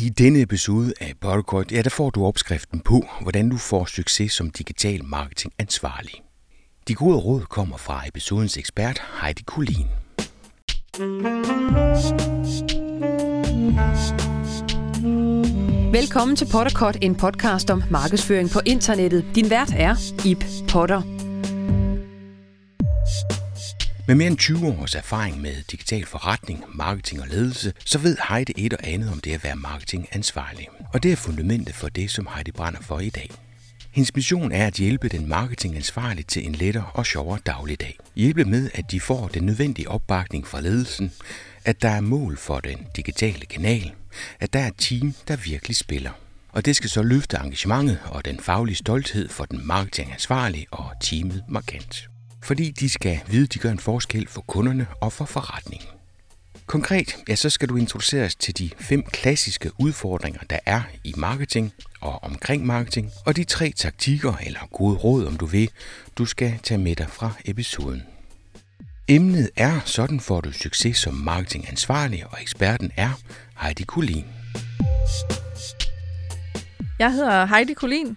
I denne episode af Podcast, ja, der får du opskriften på, hvordan du får succes som digital marketing ansvarlig. De gode råd kommer fra episodens ekspert Heidi Kulin. Velkommen til Potterkort, en podcast om markedsføring på internettet. Din vært er Ip Potter. Med mere end 20 års erfaring med digital forretning, marketing og ledelse, så ved Heidi et og andet om det at være marketingansvarlig. Og det er fundamentet for det, som Heidi brænder for i dag. Hendes mission er at hjælpe den marketingansvarlige til en lettere og sjovere dagligdag. Hjælpe med, at de får den nødvendige opbakning fra ledelsen, at der er mål for den digitale kanal, at der er et team, der virkelig spiller. Og det skal så løfte engagementet og den faglige stolthed for den marketingansvarlige og teamet markant fordi de skal vide, at de gør en forskel for kunderne og for forretningen. Konkret, ja, så skal du introduceres til de fem klassiske udfordringer, der er i marketing og omkring marketing, og de tre taktikker eller gode råd, om du vil, du skal tage med dig fra episoden. Emnet er Sådan får du succes som marketingansvarlig, og eksperten er Heidi Kulin. Jeg hedder Heidi Kulin,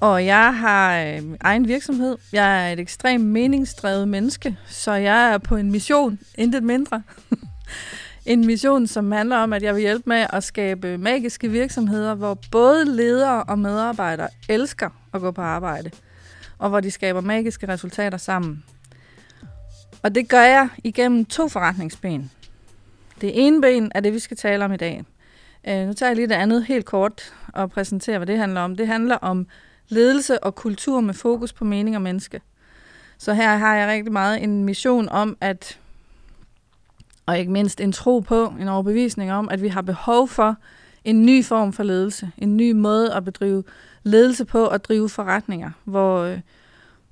og jeg har øh, egen virksomhed. Jeg er et ekstremt meningsdrevet menneske, så jeg er på en mission, intet mindre. en mission, som handler om, at jeg vil hjælpe med at skabe magiske virksomheder, hvor både ledere og medarbejdere elsker at gå på arbejde, og hvor de skaber magiske resultater sammen. Og det gør jeg igennem to forretningsben. Det ene ben er det, vi skal tale om i dag. Øh, nu tager jeg lige det andet helt kort og præsenterer, hvad det handler om. Det handler om ledelse og kultur med fokus på mening og menneske. Så her har jeg rigtig meget en mission om, at og ikke mindst en tro på, en overbevisning om, at vi har behov for en ny form for ledelse, en ny måde at bedrive ledelse på og drive forretninger, hvor, øh,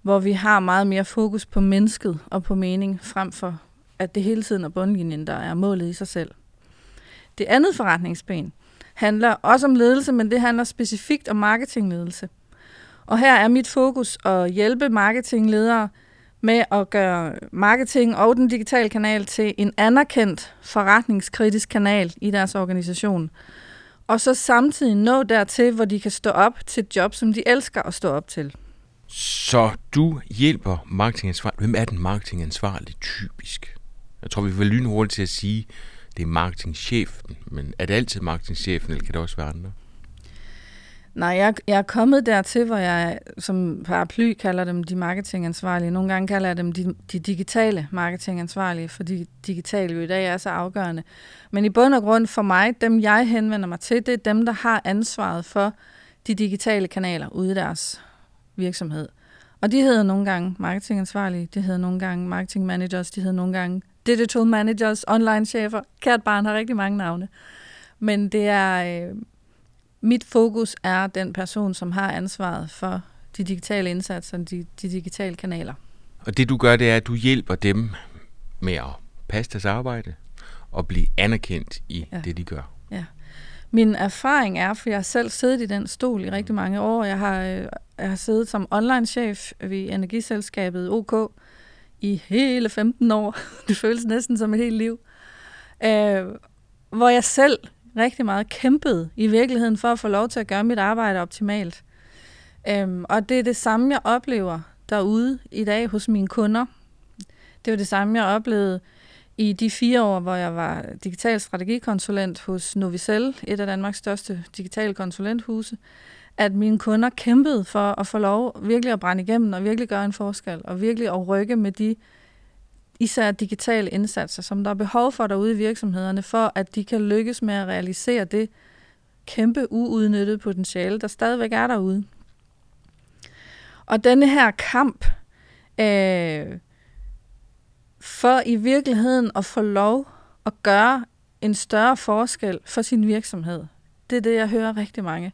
hvor vi har meget mere fokus på mennesket og på mening, frem for at det hele tiden er bundlinjen, der er målet i sig selv. Det andet forretningsben handler også om ledelse, men det handler specifikt om marketingledelse. Og her er mit fokus at hjælpe marketingledere med at gøre marketing og den digitale kanal til en anerkendt forretningskritisk kanal i deres organisation. Og så samtidig nå dertil, hvor de kan stå op til et job, som de elsker at stå op til. Så du hjælper marketingansvarlig. Hvem er den marketingansvarlig typisk? Jeg tror, vi vil lynhurtigt til at sige, det er marketingchefen. Men er det altid marketingchefen, eller kan det også være andre? Nej, jeg, jeg er kommet dertil, hvor jeg som paraply kalder dem de marketingansvarlige. Nogle gange kalder jeg dem de, de digitale marketingansvarlige, fordi digitale jo i dag er så afgørende. Men i bund og grund for mig, dem jeg henvender mig til, det er dem, der har ansvaret for de digitale kanaler ude i deres virksomhed. Og de hedder nogle gange marketingansvarlige, de hedder nogle gange marketing managers, de hedder nogle gange digital managers, online chefer. Kært barn har rigtig mange navne. Men det er... Øh, mit fokus er den person, som har ansvaret for de digitale indsatser, de, de digitale kanaler. Og det du gør, det er, at du hjælper dem med at passe deres arbejde og blive anerkendt i ja. det, de gør. Ja. Min erfaring er, for jeg har selv siddet i den stol i rigtig mange år. Jeg har, øh, jeg har siddet som online-chef ved energiselskabet OK i hele 15 år. Det føles næsten som et helt liv. Øh, hvor jeg selv rigtig meget kæmpet i virkeligheden for at få lov til at gøre mit arbejde optimalt. Øhm, og det er det samme, jeg oplever derude i dag hos mine kunder. Det var det samme, jeg oplevede i de fire år, hvor jeg var digital strategikonsulent hos Novicel, et af Danmarks største digitale konsulenthuse, at mine kunder kæmpede for at få lov virkelig at brænde igennem og virkelig gøre en forskel, og virkelig at rykke med de især digitale indsatser, som der er behov for derude i virksomhederne, for at de kan lykkes med at realisere det kæmpe uudnyttede potentiale, der stadigvæk er derude. Og denne her kamp øh, for i virkeligheden at få lov at gøre en større forskel for sin virksomhed, det er det, jeg hører rigtig mange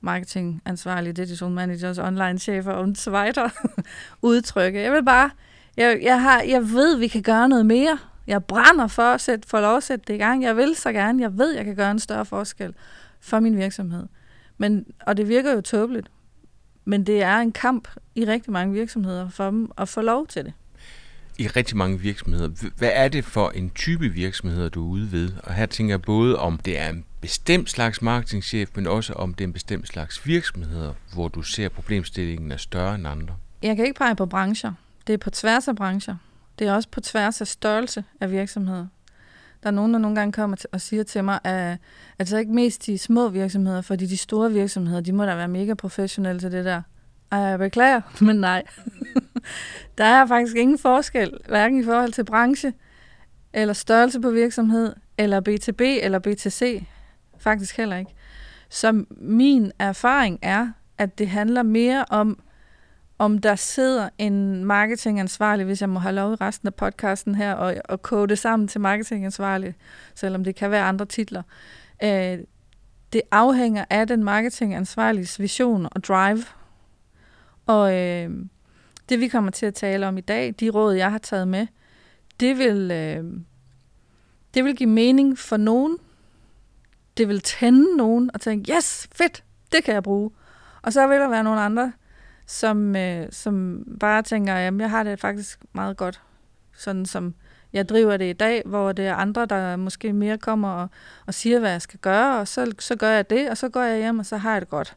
marketingansvarlige, digital managers, online chefer og svejter udtrykke. Jeg vil bare jeg, jeg, har, jeg ved, vi kan gøre noget mere. Jeg brænder for at sætte, for lov at sætte det i gang. Jeg vil så gerne. Jeg ved, jeg kan gøre en større forskel for min virksomhed. Men, og det virker jo tåbeligt. Men det er en kamp i rigtig mange virksomheder for dem at få lov til det. i rigtig mange virksomheder. Hvad er det for en type virksomheder, du er ude ved? Og her tænker jeg både om det er en bestemt slags marketingchef, men også om det er en bestemt slags virksomheder, hvor du ser problemstillingen er større end andre. Jeg kan ikke pege på brancher. Det er på tværs af brancher. Det er også på tværs af størrelse af virksomheder. Der er nogen, der nogle gange kommer og siger til mig, at altså ikke mest de små virksomheder, fordi de store virksomheder, de må da være mega professionelle til det der. Ej, jeg beklager, men nej. der er faktisk ingen forskel, hverken i forhold til branche, eller størrelse på virksomhed, eller B2B, eller BTC. Faktisk heller ikke. Så min erfaring er, at det handler mere om, om der sidder en marketingansvarlig, hvis jeg må have lov i resten af podcasten her, og, og kode det sammen til marketingansvarlig, selvom det kan være andre titler. Øh, det afhænger af den marketingansvarliges vision og drive. Og øh, det vi kommer til at tale om i dag, de råd, jeg har taget med, det vil, øh, det vil give mening for nogen. Det vil tænde nogen og tænke, yes, fedt, det kan jeg bruge. Og så vil der være nogle andre, som, øh, som bare tænker, jamen jeg har det faktisk meget godt, sådan som jeg driver det i dag, hvor det er andre, der måske mere kommer og, og siger, hvad jeg skal gøre, og så, så gør jeg det, og så går jeg hjem, og så har jeg det godt.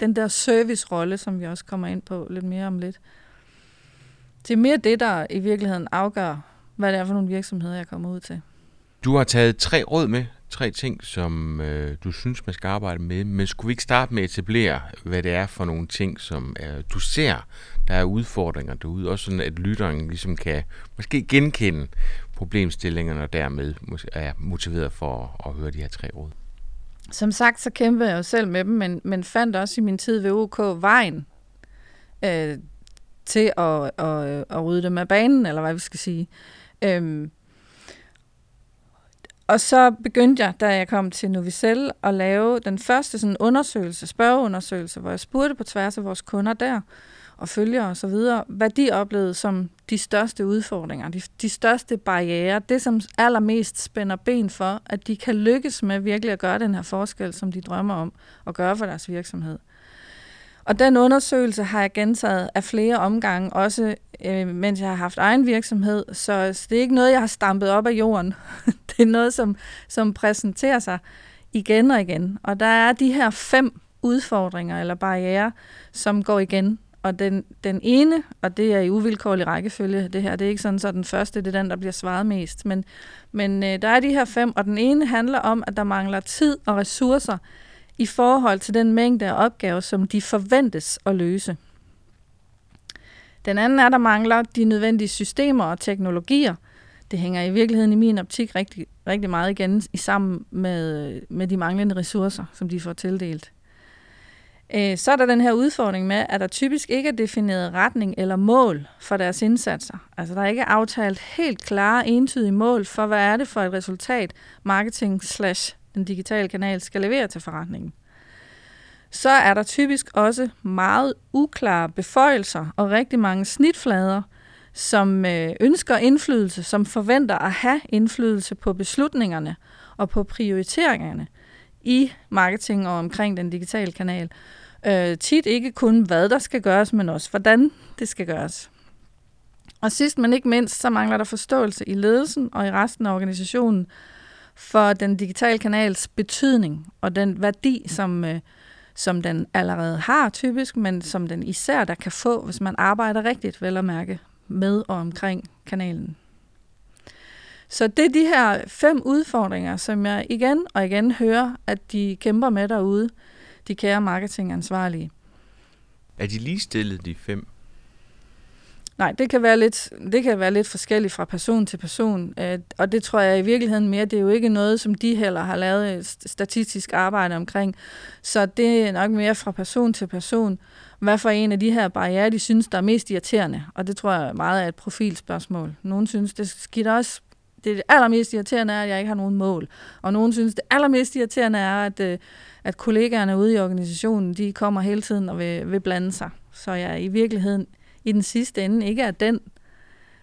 Den der service-rolle, som vi også kommer ind på lidt mere om lidt. Det er mere det, der i virkeligheden afgør, hvad det er for nogle virksomheder, jeg kommer ud til. Du har taget tre råd med, tre ting, som øh, du synes, man skal arbejde med. Men skulle vi ikke starte med at etablere, hvad det er for nogle ting, som øh, du ser, der er udfordringer derude? Også sådan, at lytteren ligesom kan måske genkende problemstillingerne, og dermed er motiveret for at, at høre de her tre råd. Som sagt, så kæmpede jeg jo selv med dem, men, men fandt også i min tid ved OK vejen øh, til at, at, at rydde dem af banen, eller hvad vi skal sige. Øhm, og så begyndte jeg, da jeg kom til Novicel, at lave den første sådan undersøgelse, spørgeundersøgelse, hvor jeg spurgte på tværs af vores kunder der, og følgere og så videre, hvad de oplevede som de største udfordringer, de, de største barriere, det som allermest spænder ben for, at de kan lykkes med virkelig at gøre den her forskel, som de drømmer om at gøre for deres virksomhed. Og den undersøgelse har jeg gentaget af flere omgange, også øh, mens jeg har haft egen virksomhed, så, så det er ikke noget, jeg har stampet op af jorden. det er noget, som, som præsenterer sig igen og igen. Og der er de her fem udfordringer eller barriere, som går igen. Og den, den ene, og det er i uvilkårlig rækkefølge, det her, det er ikke sådan, så den første, det er den, der bliver svaret mest. Men, men øh, der er de her fem, og den ene handler om, at der mangler tid og ressourcer i forhold til den mængde af opgaver, som de forventes at løse. Den anden er, der mangler de nødvendige systemer og teknologier. Det hænger i virkeligheden i min optik rigtig, rigtig meget igen i sammen med, med de manglende ressourcer, som de får tildelt. Øh, så er der den her udfordring med, at der typisk ikke er defineret retning eller mål for deres indsatser. Altså der er ikke aftalt helt klare, entydige mål for, hvad er det for et resultat, marketing slash den digitale kanal skal levere til forretningen. Så er der typisk også meget uklare beføjelser og rigtig mange snitflader, som øh, ønsker indflydelse, som forventer at have indflydelse på beslutningerne og på prioriteringerne i marketing og omkring den digitale kanal. Øh, tit ikke kun, hvad der skal gøres, men også, hvordan det skal gøres. Og sidst men ikke mindst, så mangler der forståelse i ledelsen og i resten af organisationen for den digitale kanals betydning og den værdi, som, øh, som den allerede har typisk, men som den især der kan få, hvis man arbejder rigtigt, vel at mærke, med og omkring kanalen. Så det er de her fem udfordringer, som jeg igen og igen hører, at de kæmper med derude, de kære marketingansvarlige. Er de ligestillet, de fem? Nej, det kan være lidt, det kan være lidt forskelligt fra person til person, øh, og det tror jeg i virkeligheden mere, det er jo ikke noget, som de heller har lavet statistisk arbejde omkring, så det er nok mere fra person til person, hvad for en af de her barriere, de synes, der er mest irriterende, og det tror jeg meget er et profilspørgsmål. Nogle synes, det skidt også det allermest irriterende er, at jeg ikke har nogen mål. Og nogen synes, det allermest irriterende er, at, øh, at kollegaerne ude i organisationen, de kommer hele tiden og vil, vil blande sig. Så jeg i virkeligheden i den sidste ende ikke er den,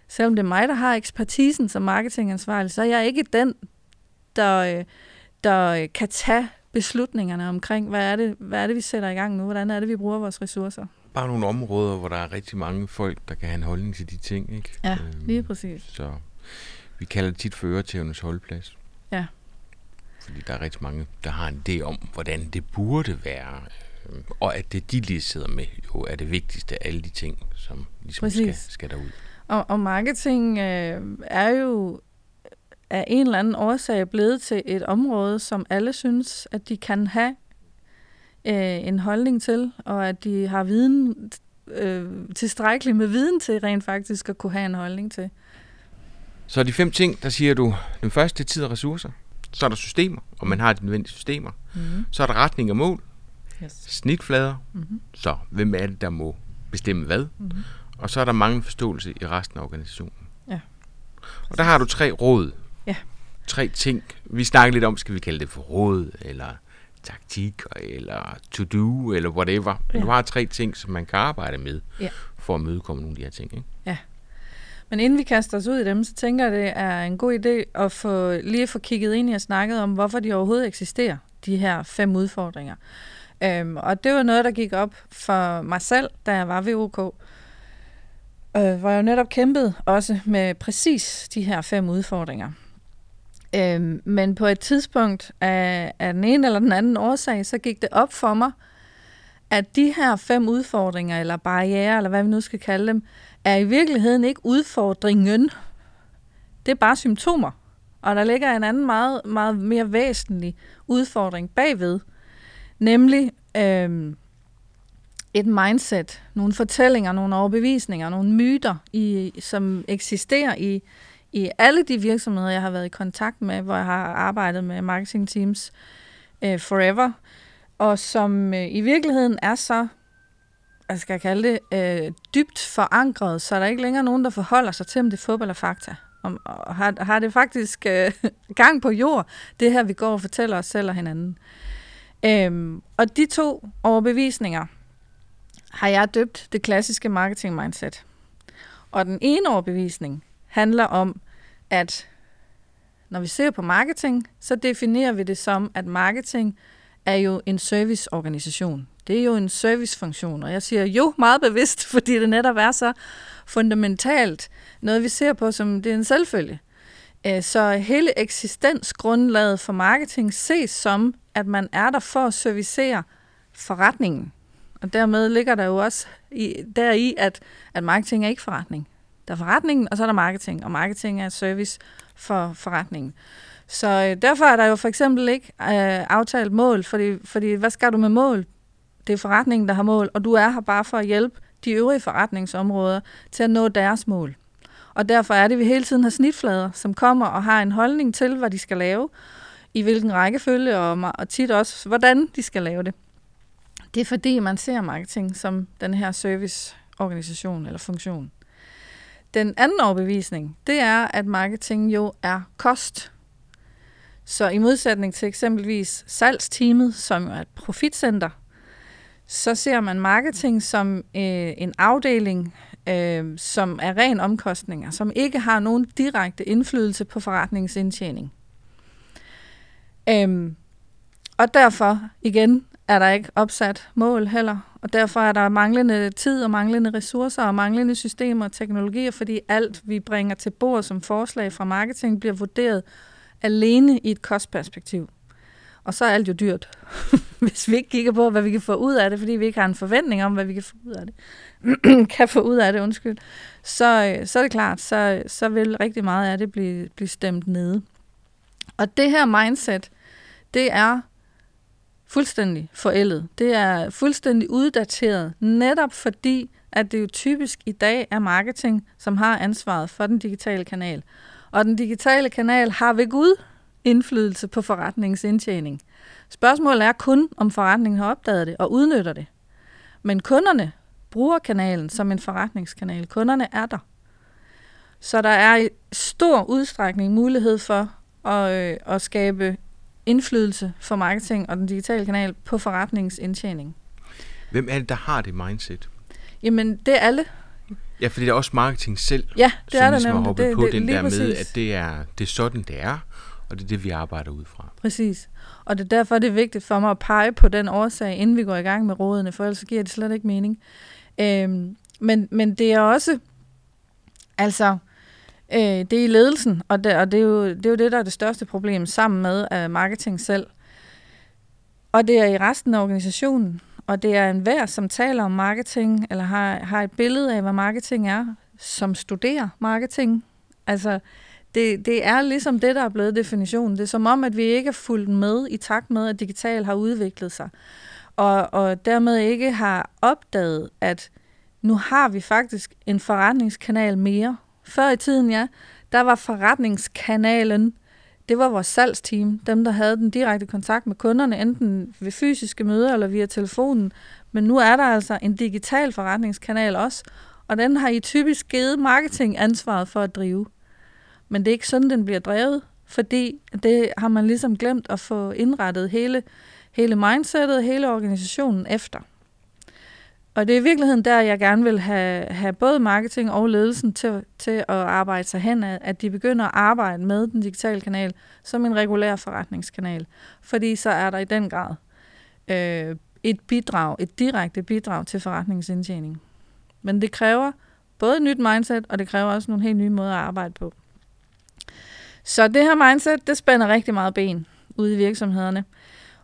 selvom det er mig, der har ekspertisen som marketingansvarlig, så er jeg ikke den, der, øh, der kan tage beslutningerne omkring, hvad er, det, hvad er det, vi sætter i gang nu, hvordan er det, vi bruger vores ressourcer. bare nogle områder, hvor der er rigtig mange folk, der kan have en holdning til de ting, ikke? Ja, Øhm, lige præcis. Så vi kalder det tit for øretævernes holdplads. Ja. Fordi der er rigtig mange, der har en idé om, hvordan det burde være. Og at det, de lige sidder med, jo er det vigtigste af alle de ting, som ligesom skal, Præcis. skal derud. Og, og marketing øh, er jo af en eller anden årsag blevet til et område, som alle synes, at de kan have øh, en holdning til, og at de har viden øh, tilstrækkeligt med viden til rent faktisk at kunne have en holdning til. Så de fem ting, der siger du, den første er tid og ressourcer. Så er der systemer, og man har de nødvendige systemer. Mm-hmm. Så er der retning og mål, Yes. snitflader. Mm-hmm. Så hvem er det, der må bestemme hvad? Mm-hmm. Og så er der mange forståelse i resten af organisationen. Ja. Og der har du tre råd. Ja. Tre ting. Vi snakker lidt om, skal vi kalde det for råd, eller taktik, eller to-do, eller whatever. Men Ja. du har tre ting, som man kan arbejde med, Ja. for at mødekomme nogle af de her ting. Ikke? Men inden vi kaster os ud i dem, så tænker jeg, det er en god idé at få, lige få kigget ind i og snakket om, hvorfor de overhovedet eksisterer, de her fem udfordringer. Øhm, og det var noget, der gik op for mig selv, da jeg var ved OK, øh, hvor jeg jo netop kæmpede også med præcis de her fem udfordringer. Øhm, men på et tidspunkt af, af den ene eller den anden årsag, så gik det op for mig, at de her fem udfordringer, eller barriere, eller hvad vi nu skal kalde dem, er i virkeligheden ikke udfordringen. Det er bare symptomer. Og der ligger en anden meget, meget mere væsentlig udfordring bagved, nemlig øh, et mindset, nogle fortællinger, nogle overbevisninger, nogle myter, i, som eksisterer i, i alle de virksomheder, jeg har været i kontakt med, hvor jeg har arbejdet med marketing teams øh, forever, og som øh, i virkeligheden er så jeg skal kalde det, øh, dybt forankret, så er der ikke længere nogen, der forholder sig til, om det er fodbold eller fakta. Om, og har, har det faktisk øh, gang på jord, det her, vi går og fortæller os selv og hinanden. Øhm, og de to overbevisninger har jeg døbt det klassiske marketing mindset. Og den ene overbevisning handler om, at når vi ser på marketing, så definerer vi det som, at marketing er jo en serviceorganisation. Det er jo en servicefunktion, og jeg siger jo meget bevidst, fordi det netop er så fundamentalt noget, vi ser på som det er en selvfølge. Øh, så hele eksistensgrundlaget for marketing ses som, at man er der for at servicere forretningen. Og dermed ligger der jo også i, deri, at, at marketing er ikke forretning. Der er forretningen, og så er der marketing, og marketing er service for forretningen. Så øh, derfor er der jo for eksempel ikke øh, aftalt mål, fordi, fordi hvad skal du med mål? Det er forretningen, der har mål, og du er her bare for at hjælpe de øvrige forretningsområder til at nå deres mål. Og derfor er det, at vi hele tiden har snitflader, som kommer og har en holdning til, hvad de skal lave, i hvilken rækkefølge, og, og tit også, hvordan de skal lave det. Det er fordi, man ser marketing som den her serviceorganisation eller funktion. Den anden overbevisning, det er, at marketing jo er kost. Så i modsætning til eksempelvis salgsteamet, som jo er et profitcenter, så ser man marketing som øh, en afdeling, øh, som er ren omkostninger, som ikke har nogen direkte indflydelse på forretningens indtjening. Øhm, og derfor, igen, er der ikke opsat mål heller, og derfor er der manglende tid og manglende ressourcer og manglende systemer og teknologier, fordi alt, vi bringer til bord som forslag fra marketing, bliver vurderet alene i et kostperspektiv. Og så er alt jo dyrt, hvis vi ikke kigger på, hvad vi kan få ud af det, fordi vi ikke har en forventning om, hvad vi kan få ud af det. kan få ud af det, undskyld. Så, øh, så er det klart, så, så vil rigtig meget af det blive, blive stemt nede. Og det her mindset, det er fuldstændig forældet. Det er fuldstændig uddateret, netop fordi, at det jo typisk i dag er marketing, som har ansvaret for den digitale kanal. Og den digitale kanal har ved Gud indflydelse på forretningens indtjening. Spørgsmålet er kun, om forretningen har opdaget det og udnytter det. Men kunderne bruger kanalen som en forretningskanal. Kunderne er der. Så der er i stor udstrækning mulighed for at, øh, at skabe indflydelse for marketing og den digitale kanal på forretningens indtjening. Hvem er det, der har det mindset? Jamen, det er alle. Ja, fordi der er også marketing selv, Ja, det som er ligesom har hoppet Det, på det, den der med, at det er, det er sådan, det er, og det er det, vi arbejder ud fra. Præcis. Og det er derfor, det er vigtigt for mig at pege på den årsag, inden vi går i gang med rådene, for ellers giver det slet ikke mening. Øhm, men, men det er også, altså, øh, det er i ledelsen, og, det, og det, er jo, det er jo det, der er det største problem, sammen med uh, marketing selv. Og det er i resten af organisationen, og det er enhver, som taler om marketing, eller har, har et billede af, hvad marketing er, som studerer marketing. Altså, det, det er ligesom det, der er blevet definitionen. Det er som om, at vi ikke er fulgt med i takt med, at digital har udviklet sig. Og, og dermed ikke har opdaget, at nu har vi faktisk en forretningskanal mere. Før i tiden, ja, der var forretningskanalen, det var vores salgsteam, dem der havde den direkte kontakt med kunderne, enten ved fysiske møder eller via telefonen. Men nu er der altså en digital forretningskanal også, og den har I typisk givet marketing ansvaret for at drive. Men det er ikke sådan, den bliver drevet, fordi det har man ligesom glemt at få indrettet hele, hele mindsetet, hele organisationen efter. Og det er i virkeligheden der, jeg gerne vil have, have både marketing og ledelsen til, til at arbejde sig hen af, at de begynder at arbejde med den digitale kanal som en regulær forretningskanal. Fordi så er der i den grad øh, et bidrag, et direkte bidrag til forretningsindtjening. Men det kræver både et nyt mindset, og det kræver også nogle helt nye måder at arbejde på. Så det her mindset, det spænder rigtig meget ben ude i virksomhederne.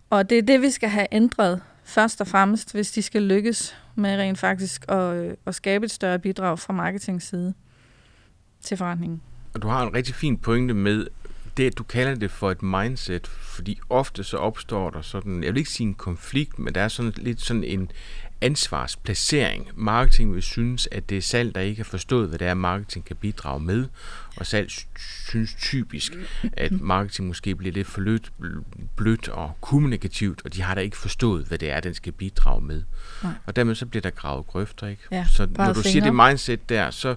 Og det er det, vi skal have ændret først og fremmest, hvis de skal lykkes med rent faktisk at, øh, at skabe et større bidrag fra marketing side til forretningen. Og du har en rigtig fin pointe med det, at du kalder det for et mindset, fordi ofte så opstår der sådan, jeg vil ikke sige en konflikt, men der er sådan lidt sådan en ansvarsplacering. Marketing vil synes, at det er salg, der ikke har forstået, hvad det er, marketing kan bidrage med, og salg synes typisk, at marketing måske bliver lidt for blødt, blødt og kommunikativt, og de har da ikke forstået, hvad det er, den skal bidrage med. Nej. Og dermed så bliver der gravet grøfter, ikke? Ja, så når du siger det mindset der, så,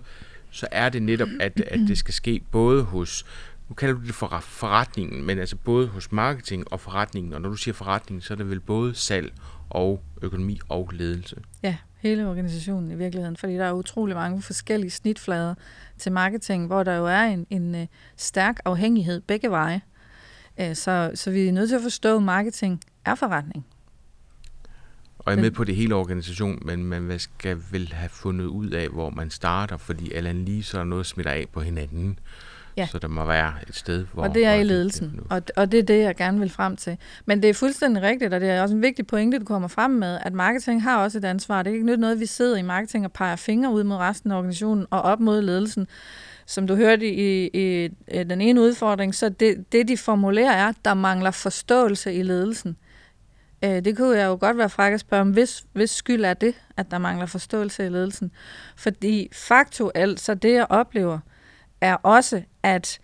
så er det netop, at, at det skal ske både hos nu kalder du det for forretningen, men altså både hos marketing og forretningen, og når du siger forretning, så er det vel både salg og økonomi og ledelse. Ja, hele organisationen i virkeligheden, fordi der er utrolig mange forskellige snitflader til marketing, hvor der jo er en, en uh, stærk afhængighed begge veje. Uh, så, så vi er nødt til at forstå, at marketing er forretning. Og jeg er med på det hele organisation, men man skal vel have fundet ud af, hvor man starter, fordi alle lige så er noget smitter af på hinanden. Ja. Så der må være et sted, hvor... Og det er i ledelsen, og, og det er det, jeg gerne vil frem til. Men det er fuldstændig rigtigt, og det er også en vigtig pointe, du kommer frem med, at marketing har også et ansvar. Det er ikke nyt noget, vi sidder i marketing og peger fingre ud mod resten af organisationen og op mod ledelsen. Som du hørte i, i, i den ene udfordring, så det, det de formulerer er, at der mangler forståelse i ledelsen. Øh, det kunne jeg jo godt være fræk at spørge om, hvis, hvis skyld er det, at der mangler forståelse i ledelsen. Fordi faktuelt, så det jeg oplever, er også, at,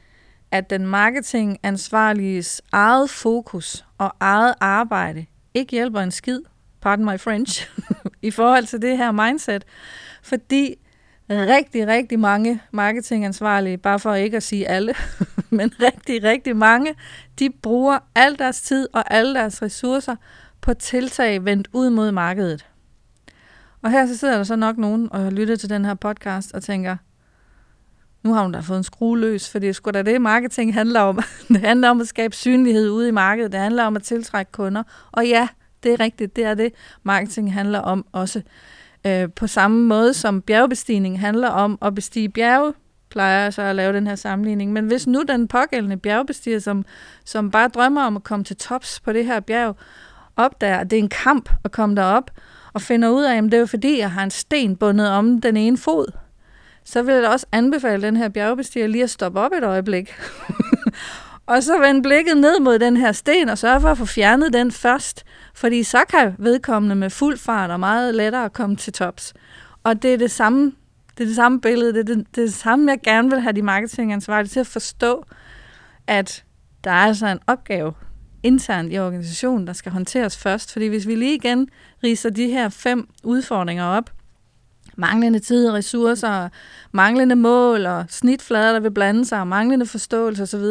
at den marketingansvarliges eget fokus og eget arbejde ikke hjælper en skid, pardon my French, i forhold til det her mindset. Fordi rigtig, rigtig mange marketingansvarlige, bare for ikke at sige alle, men rigtig, rigtig mange, de bruger al deres tid og alle deres ressourcer på tiltag vendt ud mod markedet. Og her så sidder der så nok nogen og har lyttet til den her podcast og tænker, nu har hun da fået en skrue løs, for det er sgu da det, marketing handler om. det handler om at skabe synlighed ude i markedet. Det handler om at tiltrække kunder. Og ja, det er rigtigt, det er det, marketing handler om også. Øh, på samme måde som bjergbestigning handler om at bestige bjerge, plejer jeg så at lave den her sammenligning. Men hvis nu den pågældende bjergbestiger, som, som bare drømmer om at komme til tops på det her bjerg, opdager, at det er en kamp at komme derop, og finder ud af, at det er jo fordi, jeg har en sten bundet om den ene fod, så vil jeg da også anbefale den her bjergbestiger lige at stoppe op et øjeblik. og så vende blikket ned mod den her sten og sørge for at få fjernet den først. Fordi så kan vedkommende med fuld fart og meget lettere komme til tops. Og det er det samme, det er det samme billede, det er det, det, er det samme, jeg gerne vil have de marketingansvarlige til at forstå, at der er altså en opgave internt i organisationen, der skal håndteres først. Fordi hvis vi lige igen riser de her fem udfordringer op, manglende tid og ressourcer, manglende mål og snitflader, der vil blande sig, og manglende forståelse osv.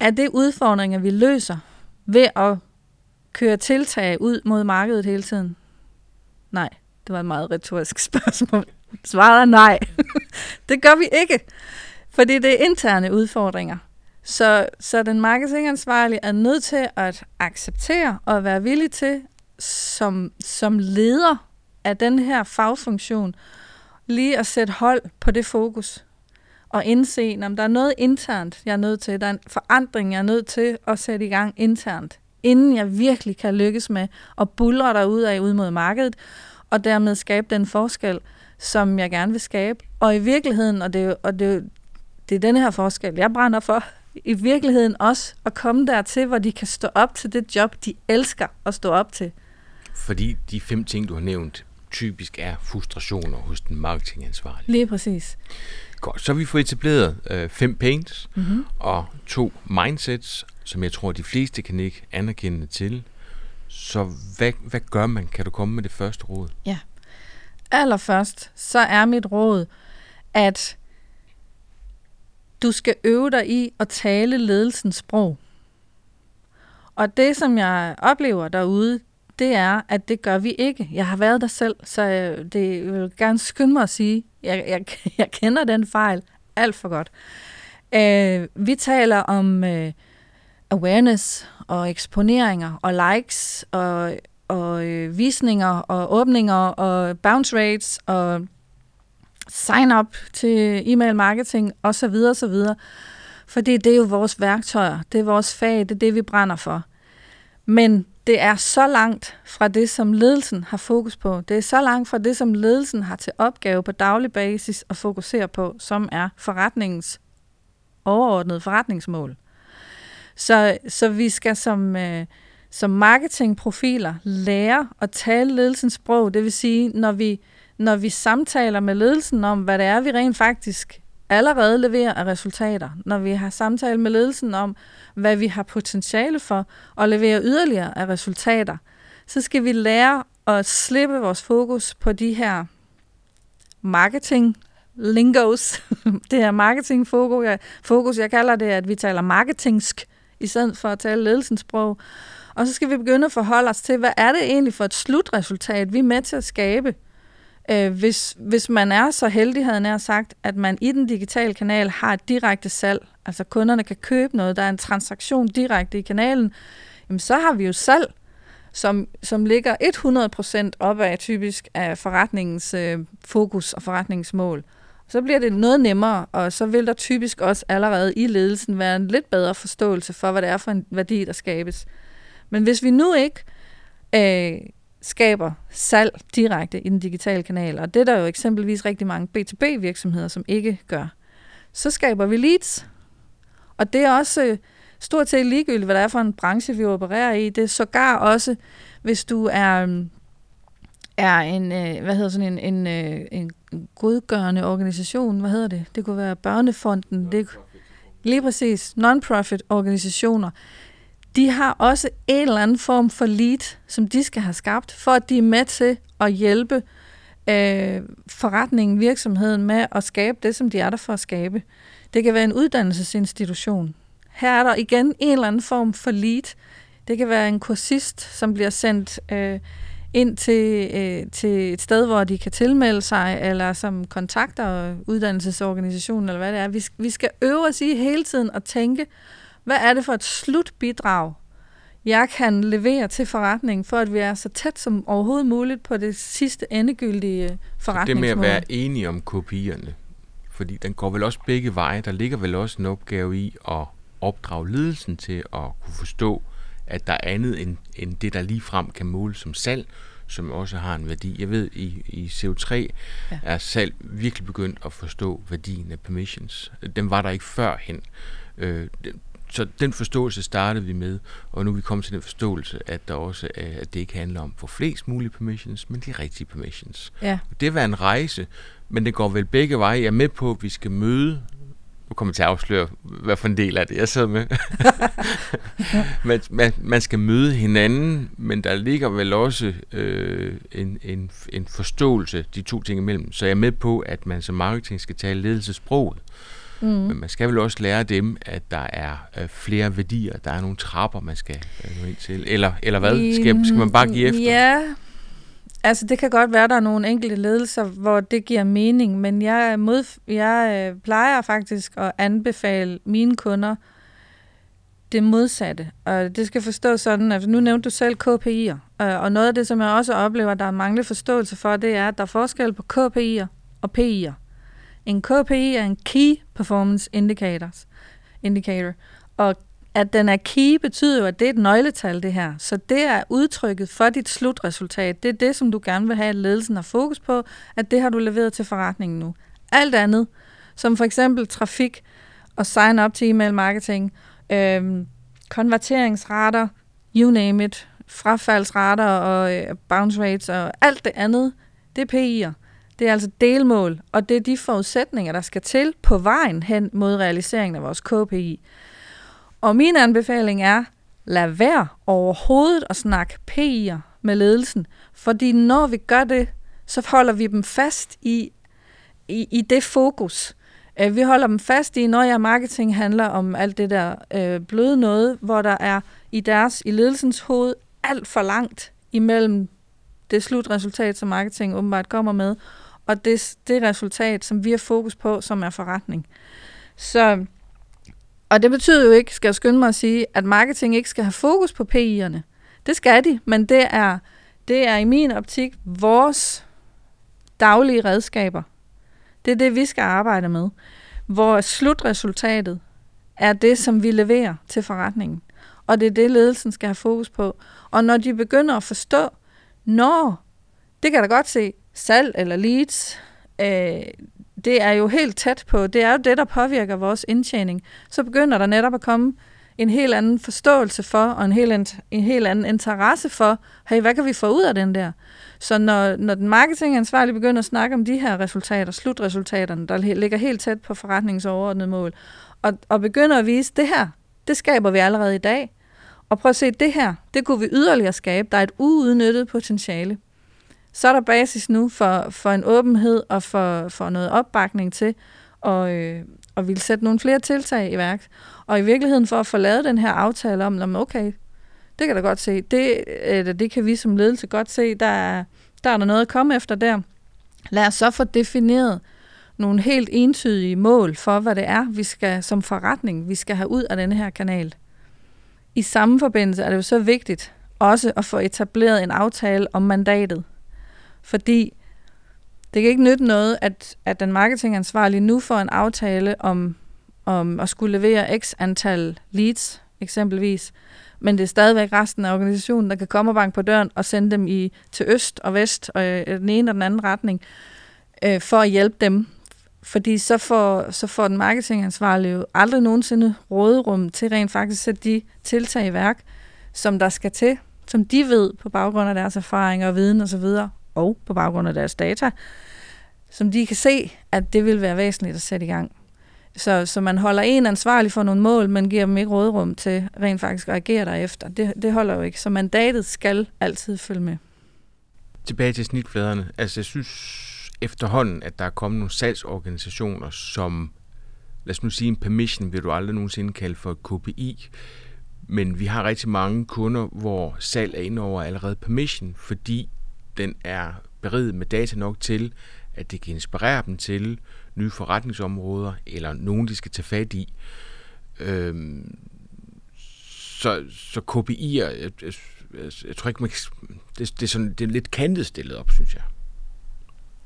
Er det udfordringer, vi løser ved at køre tiltag ud mod markedet hele tiden? Nej, det var et meget retorisk spørgsmål. Svaret er nej. det gør vi ikke, fordi det er interne udfordringer. Så, så den marketingansvarlige er nødt til at acceptere og være villig til som, som leder af den her fagfunktion lige at sætte hold på det fokus og indse, om der er noget internt, jeg er nødt til, der er en forandring, jeg er nødt til at sætte i gang internt, inden jeg virkelig kan lykkes med at bulre dig ud af ud mod markedet, og dermed skabe den forskel, som jeg gerne vil skabe. Og i virkeligheden, og det, og det, det er den her forskel, jeg brænder for, i virkeligheden også at komme dertil, hvor de kan stå op til det job, de elsker at stå op til. Fordi de fem ting, du har nævnt, typisk er frustrationer hos den marketingansvarlige. Lige præcis. Godt, så vi fået etableret øh, fem pains mm-hmm. og to mindsets, som jeg tror, de fleste kan ikke anerkende til. Så hvad, hvad gør man? Kan du komme med det første råd? Ja. Allerførst, så er mit råd, at du skal øve dig i at tale ledelsens sprog. Og det, som jeg oplever derude, det er, at det gør vi ikke. Jeg har været der selv, så øh, det jeg vil gerne skynde mig at sige, jeg, jeg, jeg kender den fejl alt for godt. Øh, vi taler om øh, awareness og eksponeringer og likes og, og øh, visninger og åbninger og bounce rates og sign up til e-mail marketing osv. osv. Fordi det er jo vores værktøjer, det er vores fag, det er det, vi brænder for. Men det er så langt fra det, som ledelsen har fokus på. Det er så langt fra det, som ledelsen har til opgave på daglig basis at fokusere på, som er forretningens overordnede forretningsmål. Så, så vi skal som, øh, som marketingprofiler lære at tale ledelsens sprog. Det vil sige, når vi, når vi samtaler med ledelsen om, hvad det er, vi rent faktisk allerede leverer af resultater, når vi har samtale med ledelsen om, hvad vi har potentiale for, at levere yderligere af resultater, så skal vi lære at slippe vores fokus på de her marketing lingos, det her marketing fokus jeg, fokus, jeg kalder det, at vi taler marketingsk, i stedet for at tale ledelsens sprog. Og så skal vi begynde at forholde os til, hvad er det egentlig for et slutresultat, vi er med til at skabe. Øh, hvis, hvis man er så heldig, havde jeg sagt, at man i den digitale kanal har et direkte salg, altså kunderne kan købe noget, der er en transaktion direkte i kanalen, jamen så har vi jo salg, som, som ligger 100% op af typisk af forretningens øh, fokus og forretningsmål. Så bliver det noget nemmere, og så vil der typisk også allerede i ledelsen være en lidt bedre forståelse for, hvad det er for en værdi, der skabes. Men hvis vi nu ikke øh, skaber salg direkte i den digitale kanal, og det er der jo eksempelvis rigtig mange B2B-virksomheder, som ikke gør, så skaber vi leads. Og det er også øh, stort set ligegyldigt, hvad det er for en branche, vi opererer i. Det er sågar også, hvis du er, mm, er en, øh, hvad hedder sådan en, en, øh, en godgørende organisation, hvad hedder det? Det kunne være Børnefonden, det, lige præcis, non-profit organisationer de har også en eller anden form for lead, som de skal have skabt, for at de er med til at hjælpe øh, forretningen, virksomheden med at skabe det, som de er der for at skabe. Det kan være en uddannelsesinstitution. Her er der igen en eller anden form for lead. Det kan være en kursist, som bliver sendt øh, ind til, øh, til et sted, hvor de kan tilmelde sig, eller som kontakter uddannelsesorganisationen, eller hvad det er. Vi, vi skal øve os i hele tiden at tænke, hvad er det for et slutbidrag, jeg kan levere til forretningen, for at vi er så tæt som overhovedet muligt på det sidste endegyldige forretningsmål. det med at være enige om kopierne, fordi den går vel også begge veje. Der ligger vel også en opgave i at opdrage ledelsen til at kunne forstå, at der er andet end, end det, der lige frem kan måles som salg, som også har en værdi. Jeg ved, i, i CO3 ja. er salg virkelig begyndt at forstå værdien af permissions. Den var der ikke førhen. Øh, så den forståelse startede vi med, og nu er vi kommet til den forståelse, at der også er, at det ikke handler om for flest mulige permissions, men de rigtige permissions. Ja. Det var en rejse, men det går vel begge veje. Jeg er med på, at vi skal møde nu kommer jeg til at afsløre, hvad for en del af det, jeg sidder med. man, man, man skal møde hinanden, men der ligger vel også øh, en, en, en forståelse, de to ting imellem. Så jeg er med på, at man som marketing skal tale ledelsesproget. Mm. Men man skal vel også lære dem, at der er øh, flere værdier, der er nogle trapper, man skal øh, nå ind til. Eller, eller hvad? Skal, skal man bare give efter? Ja, altså det kan godt være, at der er nogle enkelte ledelser, hvor det giver mening, men jeg, mod, jeg øh, plejer faktisk at anbefale mine kunder det modsatte. Og det skal forstås sådan, at nu nævnte du selv KPI'er, og noget af det, som jeg også oplever, der er manglet forståelse for, det er, at der er forskel på KPI'er og PI'er. En KPI er en Key Performance Indicators, Indicator, og at den er key betyder jo, at det er et nøgletal, det her. Så det er udtrykket for dit slutresultat. Det er det, som du gerne vil have, at ledelsen har fokus på, at det har du leveret til forretningen nu. Alt andet, som for eksempel trafik og sign up til e-mail marketing, øhm, konverteringsrater, you name it, frafaldsrater og øh, bounce rates og alt det andet, det er PI'er. Det er altså delmål, og det er de forudsætninger, der skal til på vejen hen mod realiseringen af vores KPI. Og min anbefaling er, lad være overhovedet at snakke PI'er med ledelsen, fordi når vi gør det, så holder vi dem fast i, i, i det fokus. Øh, vi holder dem fast i, når jeg marketing handler om alt det der øh, bløde noget, hvor der er i deres, i ledelsens hoved, alt for langt imellem det slutresultat, som marketing åbenbart kommer med, og det, det resultat, som vi har fokus på, som er forretning. Så, og det betyder jo ikke, skal jeg skynde mig at sige, at marketing ikke skal have fokus på PI'erne. Det skal de, men det er, det er i min optik vores daglige redskaber. Det er det, vi skal arbejde med. Hvor slutresultatet er det, som vi leverer til forretningen. Og det er det, ledelsen skal have fokus på. Og når de begynder at forstå, når, det kan jeg da godt se, salg eller leads, øh, det er jo helt tæt på, det er jo det, der påvirker vores indtjening. Så begynder der netop at komme en helt anden forståelse for, og en helt, en helt anden interesse for, hey, hvad kan vi få ud af den der? Så når, når den marketingansvarlige begynder at snakke om de her resultater, slutresultaterne, der ligger helt tæt på forretningens overordnede mål, og, og begynder at vise, det her, det skaber vi allerede i dag, og prøv at se, det her, det kunne vi yderligere skabe. Der er et uudnyttet potentiale så er der basis nu for, for en åbenhed og for, for noget opbakning til og, øh, og vil sætte nogle flere tiltag i værk. Og i virkeligheden for at få lavet den her aftale om, okay, det kan da godt se, det, eller det kan vi som ledelse godt se, der er, der er der noget at komme efter der. Lad os så få defineret nogle helt entydige mål for, hvad det er, vi skal som forretning, vi skal have ud af den her kanal. I samme forbindelse er det jo så vigtigt også at få etableret en aftale om mandatet. Fordi det kan ikke nytte noget, at, at den marketingansvarlige nu får en aftale om, om at skulle levere x antal leads, eksempelvis, men det er stadigvæk resten af organisationen, der kan komme og banke på døren og sende dem i til øst og vest, og øh, den ene og den anden retning, øh, for at hjælpe dem. Fordi så får, så får den marketingansvarlige jo aldrig nogensinde råderum til rent faktisk at sætte de tiltag i værk, som der skal til, som de ved på baggrund af deres erfaringer og viden osv., og på baggrund af deres data, som de kan se, at det vil være væsentligt at sætte i gang. Så, så man holder en ansvarlig for nogle mål, men giver dem ikke rådrum til rent faktisk at agere derefter. Det, det holder jo ikke. Så mandatet skal altid følge med. Tilbage til snitfladerne. Altså jeg synes efterhånden, at der er kommet nogle salgsorganisationer, som, lad os nu sige en permission, vil du aldrig nogensinde kalde for et KPI, men vi har rigtig mange kunder, hvor salg er inde over allerede permission, fordi den er beriget med data nok til, at det kan inspirere dem til nye forretningsområder, eller nogen, de skal tage fat i. Øhm, så, så KPI'er, jeg, jeg, jeg, jeg tror ikke, man kan, det, det, er sådan, det er lidt kantet stillet op, synes jeg.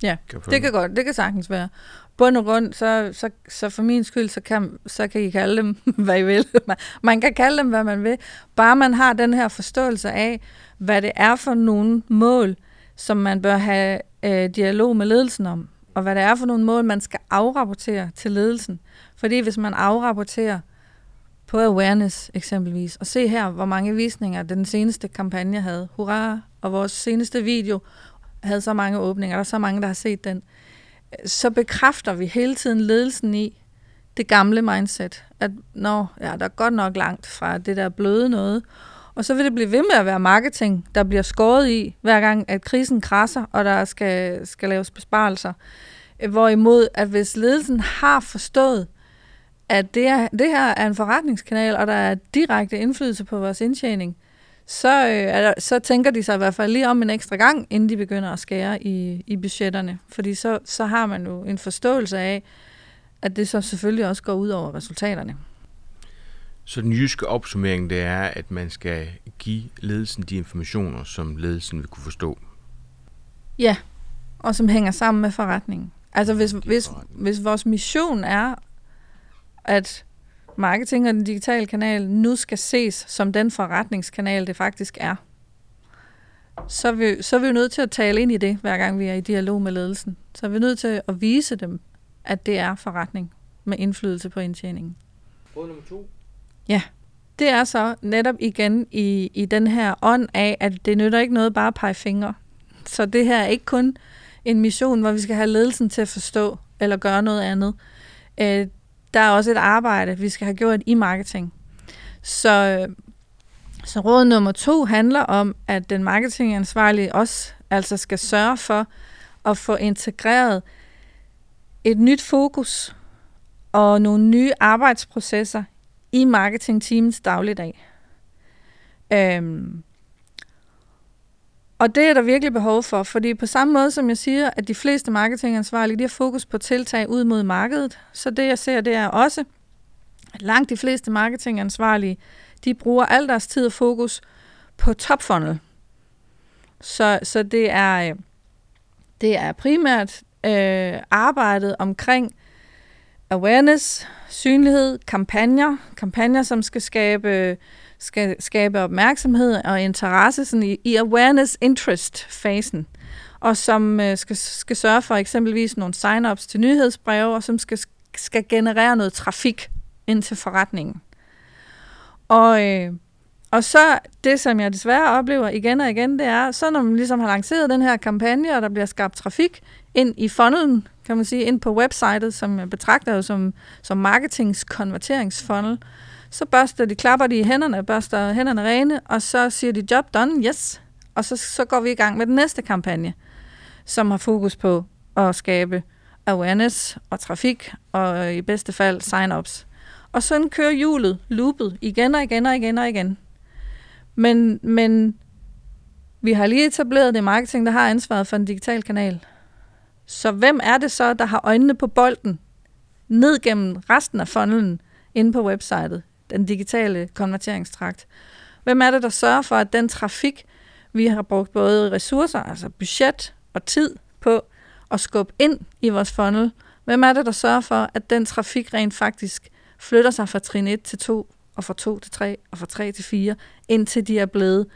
Ja, kan det kan godt, det kan sagtens være. Bund og grund, så, så, så for min skyld, så kan, så kan I kalde dem, hvad I vil. Man, man kan kalde dem, hvad man vil. Bare man har den her forståelse af, hvad det er for nogle mål, som man bør have øh, dialog med ledelsen om, og hvad det er for nogle mål, man skal afrapportere til ledelsen. Fordi hvis man afrapporterer på awareness eksempelvis, og se her, hvor mange visninger den seneste kampagne havde, hurra, og vores seneste video havde så mange åbninger, der er så mange, der har set den, så bekræfter vi hele tiden ledelsen i det gamle mindset, at nå, ja, der er godt nok langt fra det der bløde noget, og så vil det blive ved med at være marketing, der bliver skåret i, hver gang at krisen krasser, og der skal, skal laves besparelser. Øh, hvorimod, at hvis ledelsen har forstået, at det, er, det her er en forretningskanal, og der er direkte indflydelse på vores indtjening, så, øh, så tænker de sig i hvert fald lige om en ekstra gang, inden de begynder at skære i, i budgetterne. Fordi så, så har man jo en forståelse af, at det så selvfølgelig også går ud over resultaterne. Så den jyske opsummering, det er, at man skal give ledelsen de informationer, som ledelsen vil kunne forstå. Ja, og som hænger sammen med forretningen. Altså hvis, hvis, hvis vores mission er, at marketing og den digitale kanal nu skal ses som den forretningskanal, det faktisk er, så er, vi, så er vi jo nødt til at tale ind i det, hver gang vi er i dialog med ledelsen. Så er vi nødt til at vise dem, at det er forretning med indflydelse på indtjeningen. Råd nummer to. Ja, det er så netop igen i, i den her ånd af, at det nytter ikke noget bare at pege fingre. Så det her er ikke kun en mission, hvor vi skal have ledelsen til at forstå eller gøre noget andet. Øh, der er også et arbejde, vi skal have gjort i marketing. Så, øh, så råd nummer to handler om, at den marketingansvarlige også altså skal sørge for at få integreret et nyt fokus og nogle nye arbejdsprocesser i marketingteamets dagligdag. Øhm, og det er der virkelig behov for, fordi på samme måde som jeg siger, at de fleste marketingansvarlige de har fokus på tiltag ud mod markedet, så det jeg ser, det er også, at langt de fleste marketingansvarlige, de bruger al deres tid og fokus på topfunnel. Så, så det er, øh, det er primært øh, arbejdet omkring awareness, synlighed, kampagner, kampagner, som skal skabe skal skabe opmærksomhed og interesse sådan i, i awareness-interest-fasen, og som øh, skal, skal sørge for eksempelvis nogle sign-ups til nyhedsbreve, og som skal, skal generere noget trafik ind til forretningen. Og, øh, og så det, som jeg desværre oplever igen og igen, det er, så når man ligesom har lanceret den her kampagne, og der bliver skabt trafik ind i funnelen, kan man sige, ind på websitet, som jeg betragter jo som, som marketings konverteringsfunnel, så børster de, klapper de i hænderne, børster hænderne rene, og så siger de, job done, yes. Og så, så går vi i gang med den næste kampagne, som har fokus på at skabe awareness og trafik, og i bedste fald sign-ups. Og sådan kører hjulet, loopet, igen og igen og igen og igen. Men, men vi har lige etableret det marketing, der har ansvaret for en digital kanal. Så hvem er det så, der har øjnene på bolden ned gennem resten af funnelen inde på websitet? den digitale konverteringstrakt. Hvem er det, der sørger for, at den trafik, vi har brugt både ressourcer, altså budget og tid på at skubbe ind i vores funnel, hvem er det, der sørger for, at den trafik rent faktisk flytter sig fra trin 1 til 2, og fra 2 til 3, og fra 3 til 4, indtil de er blevet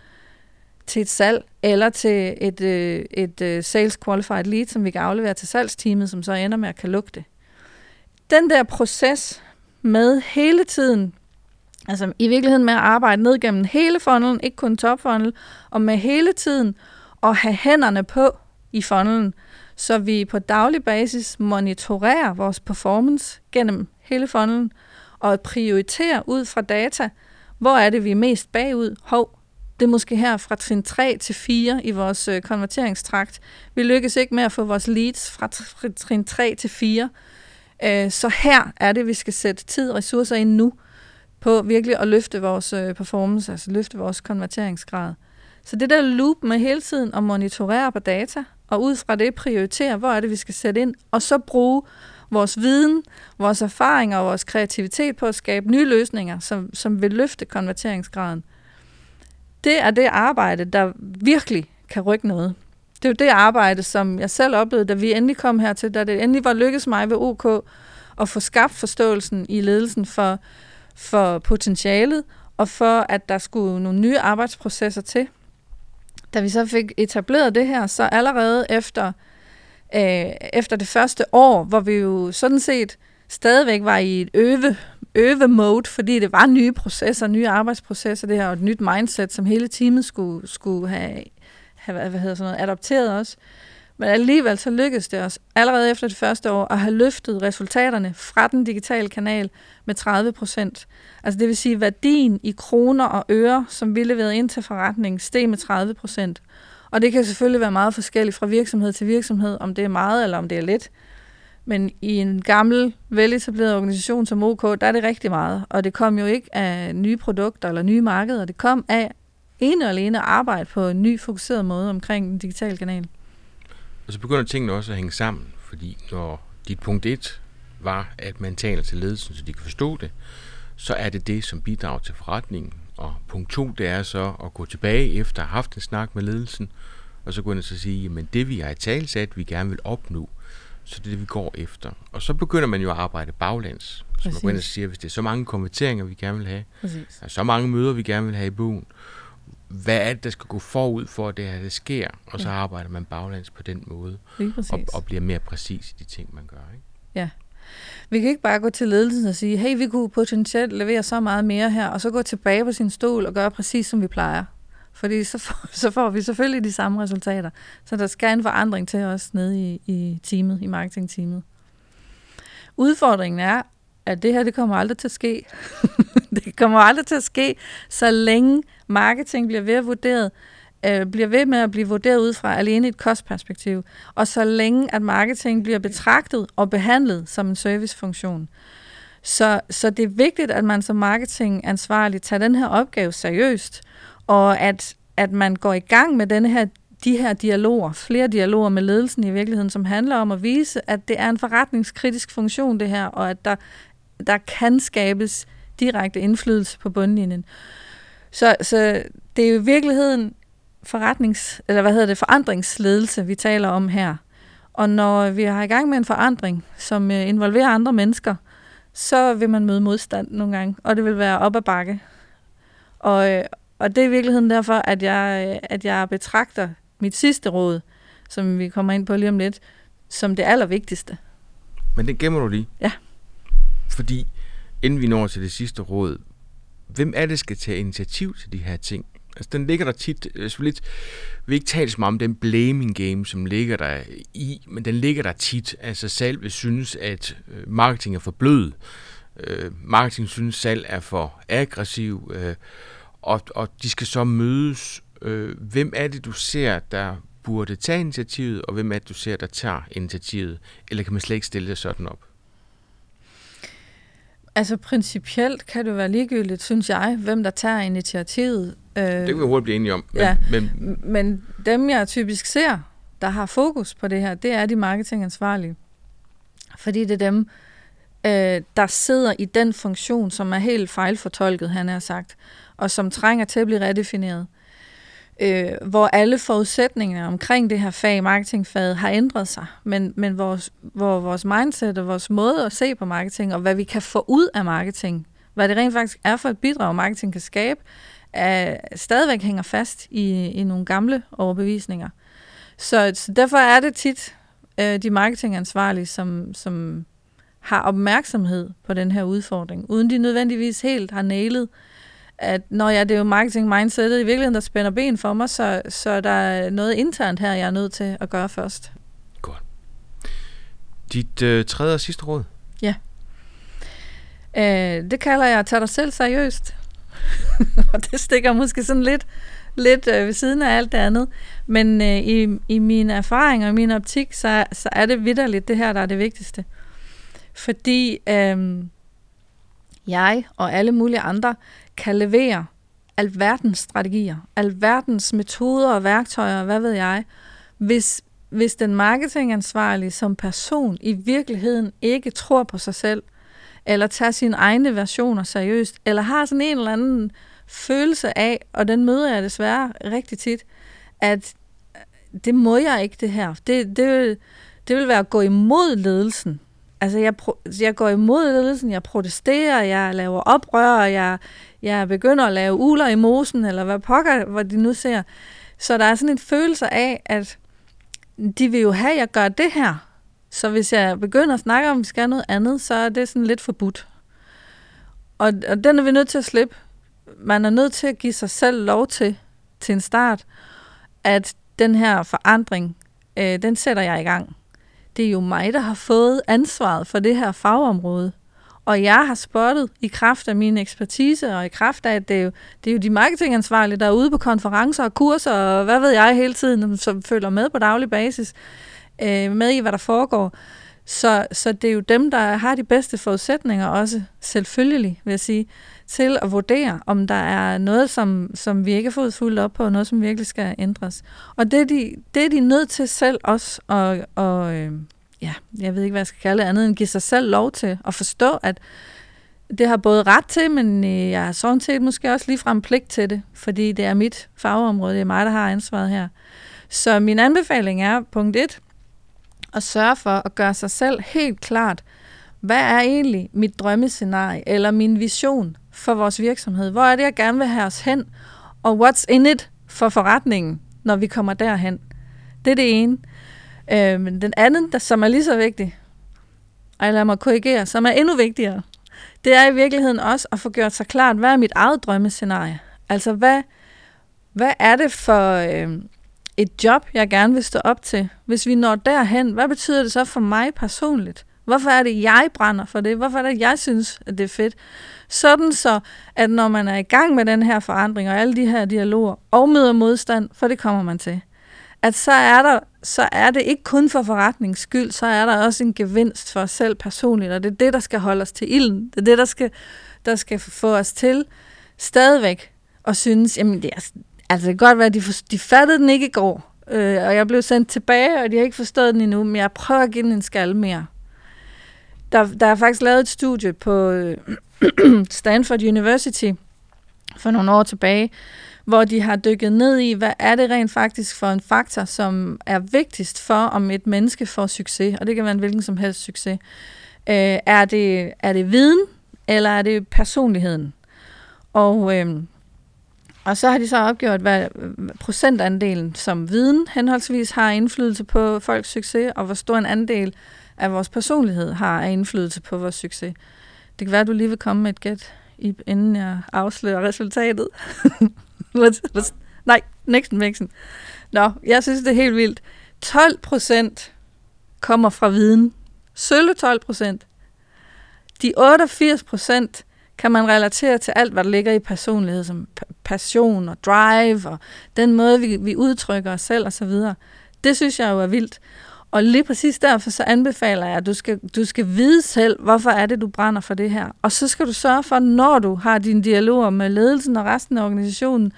til et salg, eller til et, øh, et øh, sales qualified lead, som vi kan aflevere til salgsteamet, som så ender med at kan lukke det. Den der proces med hele tiden Altså i virkeligheden med at arbejde ned gennem hele funnelen, ikke kun topfunnel, og med hele tiden at have hænderne på i funnelen, så vi på daglig basis monitorerer vores performance gennem hele funnelen, og prioritere ud fra data, hvor er det, vi er mest bagud. Hov, det er måske her fra trin 3 til 4 i vores øh, konverteringstrakt. Vi lykkes ikke med at få vores leads fra trin 3 til 4. Øh, så her er det, vi skal sætte tid og ressourcer ind nu, på virkelig at løfte vores øh, performance, altså løfte vores konverteringsgrad. Så det der loop med hele tiden at monitorere på data, og ud fra det prioritere, hvor er det, vi skal sætte ind, og så bruge vores viden, vores erfaringer og vores kreativitet på at skabe nye løsninger, som, som vil løfte konverteringsgraden. Det er det arbejde, der virkelig kan rykke noget. Det er jo det arbejde, som jeg selv oplevede, da vi endelig kom hertil, da det endelig var lykkedes mig ved OK at få skabt forståelsen i ledelsen for, for potentialet, og for at der skulle nogle nye arbejdsprocesser til. Da vi så fik etableret det her, så allerede efter, øh, efter det første år, hvor vi jo sådan set stadigvæk var i et øve, øve-mode, fordi det var nye processer, nye arbejdsprocesser, det her, og et nyt mindset, som hele teamet skulle, skulle have, have hvad hedder sådan noget, adopteret også. Men alligevel så lykkedes det os allerede efter det første år at have løftet resultaterne fra den digitale kanal med 30 procent. Altså det vil sige, værdien i kroner og øre, som vi leverede ind til forretningen, steg med 30 procent. Og det kan selvfølgelig være meget forskelligt fra virksomhed til virksomhed, om det er meget eller om det er lidt. Men i en gammel, veletableret organisation som OK, der er det rigtig meget. Og det kom jo ikke af nye produkter eller nye markeder. Det kom af ene og alene arbejde på en ny fokuseret måde omkring den digitale kanal. Og så begynder tingene også at hænge sammen, fordi når dit punkt 1 var, at man taler til ledelsen, så de kan forstå det, så er det det, som bidrager til forretningen. Og punkt to, det er så at gå tilbage efter at have haft en snak med ledelsen, og så gå ind og så sige, men det vi har i talsat, vi gerne vil opnå, så det er det, vi går efter. Og så begynder man jo at arbejde baglands. Så Præcis. man går ind og siger, hvis det er så mange konverteringer, vi gerne vil have, Præcis. så mange møder, vi gerne vil have i bogen, hvad er det, der skal gå forud for, at det her det sker? Og så ja. arbejder man baglands på den måde, og, og bliver mere præcis i de ting, man gør. Ikke? Ja. Vi kan ikke bare gå til ledelsen og sige, hey, vi kunne potentielt levere så meget mere her, og så gå tilbage på sin stol og gøre præcis, som vi plejer. Fordi så får, så får vi selvfølgelig de samme resultater. Så der skal en forandring til os nede i, i teamet, i marketingteamet. Udfordringen er, at det her, det kommer aldrig til at ske. det kommer aldrig til at ske, så længe marketing bliver ved at vurderet, øh, bliver ved med at blive vurderet ud fra alene et kostperspektiv, og så længe at marketing bliver betragtet og behandlet som en servicefunktion. Så, så det er vigtigt, at man som marketingansvarlig tager den her opgave seriøst, og at, at man går i gang med denne her, de her dialoger, flere dialoger med ledelsen i virkeligheden, som handler om at vise, at det er en forretningskritisk funktion det her, og at der, der kan skabes direkte indflydelse på bundlinjen. Så, så det er jo i virkeligheden forretnings, eller hvad hedder det, forandringsledelse, vi taler om her. Og når vi har i gang med en forandring, som øh, involverer andre mennesker, så vil man møde modstand nogle gange, og det vil være op ad bakke. Og, øh, og det er i virkeligheden derfor, at jeg, at jeg betragter mit sidste råd, som vi kommer ind på lige om lidt, som det allervigtigste. Men det gemmer du lige? Ja. Fordi inden vi når til det sidste råd, hvem er det, der skal tage initiativ til de her ting? Altså, den ligger der tit, øh, lidt, vi ikke tale så meget om den blaming game, som ligger der i, men den ligger der tit. Altså salg vil synes, at øh, marketing er for blød. Øh, marketing synes salg er for aggressiv. Øh, og, og de skal så mødes. Øh, hvem er det, du ser, der burde tage initiativet, og hvem er det, du ser, der tager initiativet? Eller kan man slet ikke stille det sådan op? Altså principielt kan det være ligegyldigt, synes jeg, hvem der tager initiativet. Øh, det kan vi hurtigt blive enige om. Men, ja, men, men dem, jeg typisk ser, der har fokus på det her, det er de marketingansvarlige. Fordi det er dem, øh, der sidder i den funktion, som er helt fejlfortolket, han har sagt, og som trænger til at blive redefineret. Øh, øh, hvor alle forudsætningerne omkring det her fag, marketingfaget, har ændret sig, men, men vores, hvor vores mindset og vores måde at se på marketing, og hvad vi kan få ud af marketing, hvad det rent faktisk er for et bidrag, marketing kan skabe, er, stadigvæk hænger fast i, i nogle gamle overbevisninger. Så, så derfor er det tit øh, de marketingansvarlige, som, som har opmærksomhed på den her udfordring, uden de nødvendigvis helt har nailet, at når jeg det er jo marketing mindsetet i virkeligheden, der spænder ben for mig, så, så der er noget internt her, jeg er nødt til at gøre først. Godt. Dit øh, tredje og sidste råd? Ja. Øh, det kalder jeg at tage dig selv seriøst. og det stikker måske sådan lidt, lidt øh, ved siden af alt det andet. Men øh, i, i min erfaring og i min optik, så, så er det vidderligt det her, der er det vigtigste. Fordi øh, jeg og alle mulige andre kan levere alverdens strategier, alverdens metoder og værktøjer, hvad ved jeg, hvis, hvis den marketingansvarlige som person i virkeligheden ikke tror på sig selv, eller tager sine egne versioner seriøst, eller har sådan en eller anden følelse af, og den møder jeg desværre rigtig tit, at øh, det må jeg ikke det her. Det, det, vil, det vil være at gå imod ledelsen. Altså, jeg, jeg går imod ledelsen, jeg protesterer, jeg laver oprør, jeg, jeg begynder at lave uler i mosen, eller hvad pokker, hvor de nu ser. Så der er sådan en følelse af, at de vil jo have, at jeg gør det her. Så hvis jeg begynder at snakke om, at vi skal noget andet, så er det sådan lidt forbudt. Og, og den er vi nødt til at slippe. Man er nødt til at give sig selv lov til, til en start, at den her forandring, øh, den sætter jeg i gang det er jo mig, der har fået ansvaret for det her fagområde. Og jeg har spottet i kraft af min ekspertise, og i kraft af, at det er jo, det er jo de marketingansvarlige, der er ude på konferencer og kurser, og hvad ved jeg hele tiden, som følger med på daglig basis, øh, med i, hvad der foregår. Så, så det er jo dem, der har de bedste forudsætninger også, selvfølgelig, vil jeg sige, til at vurdere, om der er noget, som, som vi ikke har fået fuldt op på, og noget, som virkelig skal ændres. Og det er de, det er de nødt til selv også, at, at, at ja, jeg ved ikke, hvad jeg skal kalde det, andet end give sig selv lov til at forstå, at det har både ret til, men øh, jeg har sådan set måske også ligefrem pligt til det, fordi det er mit fagområde, det er mig, der har ansvaret her. Så min anbefaling er, punkt 1, at sørge for at gøre sig selv helt klart, hvad er egentlig mit drømmescenarie eller min vision for vores virksomhed? Hvor er det, jeg gerne vil have os hen? Og what's in it for forretningen, når vi kommer derhen? Det er det ene. Øh, men den anden, der, som er lige så vigtig, og lad mig korrigere, som er endnu vigtigere, det er i virkeligheden også at få gjort sig klart, hvad er mit eget drømmescenarie? Altså, hvad, hvad er det for øh, et job, jeg gerne vil stå op til? Hvis vi når derhen, hvad betyder det så for mig personligt? Hvorfor er det, jeg brænder for det? Hvorfor er det, jeg synes, at det er fedt? Sådan så, at når man er i gang med den her forandring og alle de her dialoger og møder modstand, for det kommer man til, at så er, der, så er det ikke kun for forretningens skyld, så er der også en gevinst for os selv personligt, og det er det, der skal holde os til ilden. Det er det, der skal, der skal få os til stadigvæk at synes, jamen det er, altså det kan godt være, at de, for, de fattede den ikke i går, øh, og jeg blev sendt tilbage, og de har ikke forstået den endnu, men jeg prøver at give den en skal mere. Der, der er faktisk lavet et studie på øh, Stanford University for nogle år tilbage, hvor de har dykket ned i, hvad er det rent faktisk for en faktor, som er vigtigst for, om et menneske får succes, og det kan være en hvilken som helst succes. Øh, er, det, er det viden, eller er det personligheden? Og, øh, og så har de så opgjort, hvad procentandelen som viden henholdsvis har indflydelse på folks succes, og hvor stor en andel af vores personlighed har af indflydelse på vores succes. Det kan være, at du lige vil komme med et gæt, inden jeg afslører resultatet. Nej, Nixon Mixon. Nå, jeg synes, det er helt vildt. 12 procent kommer fra viden. Sølle 12 procent. De 88 procent kan man relatere til alt, hvad der ligger i personlighed, som passion og drive, og den måde, vi, vi udtrykker os selv osv. Det synes jeg jo er vildt. Og lige præcis derfor så anbefaler jeg, at du skal, du skal vide selv, hvorfor er det, du brænder for det her. Og så skal du sørge for, når du har dine dialoger med ledelsen og resten af organisationen,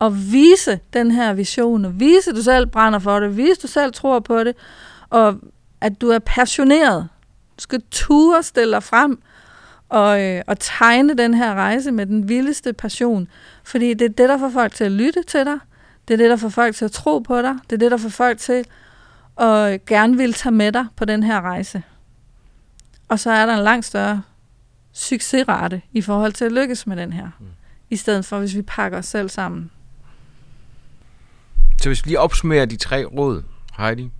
at vise den her vision, og vise, at du selv brænder for det, vise, at du selv tror på det, og at du er passioneret. Du skal ture stille dig frem og, øh, og tegne den her rejse med den vildeste passion. Fordi det er det, der får folk til at lytte til dig. Det er det, der får folk til at tro på dig. Det er det, der får folk til og gerne vil tage med dig på den her rejse. Og så er der en langt større succesrate i forhold til at lykkes med den her, mm. i stedet for hvis vi pakker os selv sammen. Så hvis vi lige opsummerer de tre råd, Heidi,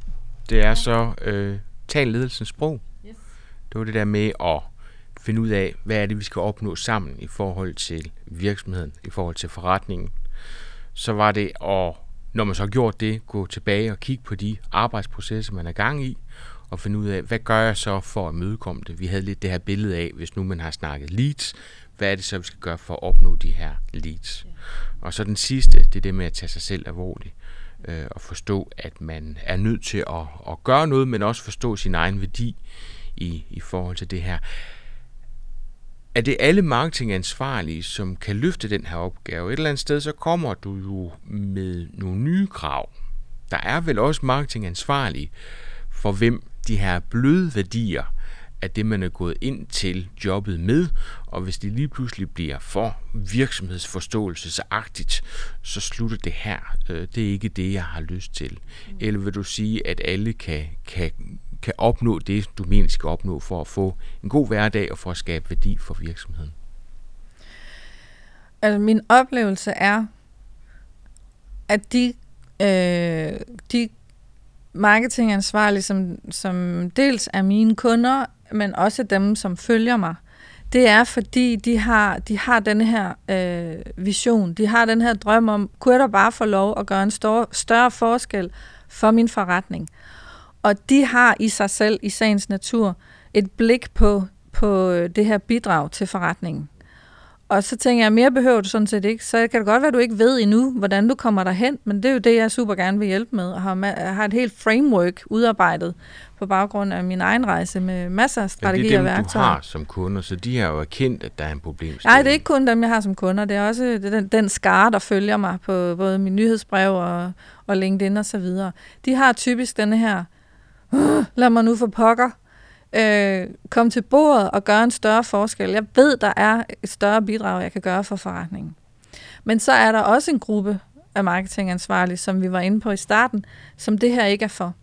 det er ja. så øh, tal ledelsens sprog. Yes. Det var det der med at finde ud af, hvad er det, vi skal opnå sammen i forhold til virksomheden, i forhold til forretningen. Så var det at når man så har gjort det, gå tilbage og kigge på de arbejdsprocesser, man er gang i, og finde ud af, hvad gør jeg så for at mødekomme det? Vi havde lidt det her billede af, hvis nu man har snakket leads, hvad er det så, vi skal gøre for at opnå de her leads? Og så den sidste, det er det med at tage sig selv alvorligt øh, og forstå, at man er nødt til at, at gøre noget, men også forstå sin egen værdi i, i forhold til det her er det alle marketingansvarlige, som kan løfte den her opgave? Et eller andet sted, så kommer du jo med nogle nye krav. Der er vel også marketingansvarlige, for hvem de her bløde værdier er det, man er gået ind til jobbet med, og hvis det lige pludselig bliver for virksomhedsforståelsesagtigt, så slutter det her. Øh, det er ikke det, jeg har lyst til. Eller vil du sige, at alle kan, kan kan opnå det, du mener skal opnå for at få en god hverdag og for at skabe værdi for virksomheden? Altså min oplevelse er, at de, øh, de marketingansvarlige, som, som dels er mine kunder, men også dem, som følger mig, det er fordi, de har, de har den her øh, vision, de har den her drøm om, kunne jeg da bare få lov at gøre en stor, større forskel for min forretning? Og de har i sig selv, i sagens natur, et blik på, på det her bidrag til forretningen. Og så tænker jeg, mere behøver du sådan set ikke. Så kan det godt være, at du ikke ved endnu, hvordan du kommer derhen, men det er jo det, jeg super gerne vil hjælpe med, og har, har et helt framework udarbejdet på baggrund af min egen rejse med masser af strategier og værktøjer. det er dem, du har som kunder, så de har jo erkendt, at der er en problem. Nej, det er ikke kun dem, jeg har som kunder. Det er også den, den skare, der følger mig på både min nyhedsbrev og, og LinkedIn og så videre. De har typisk denne her lad mig nu få pokker. øh, komme til bordet og gøre en større forskel. Jeg ved, der er et større bidrag, jeg kan gøre for forretningen. Men så er der også en gruppe af marketingansvarlige, som vi var inde på i starten, som det her ikke er for.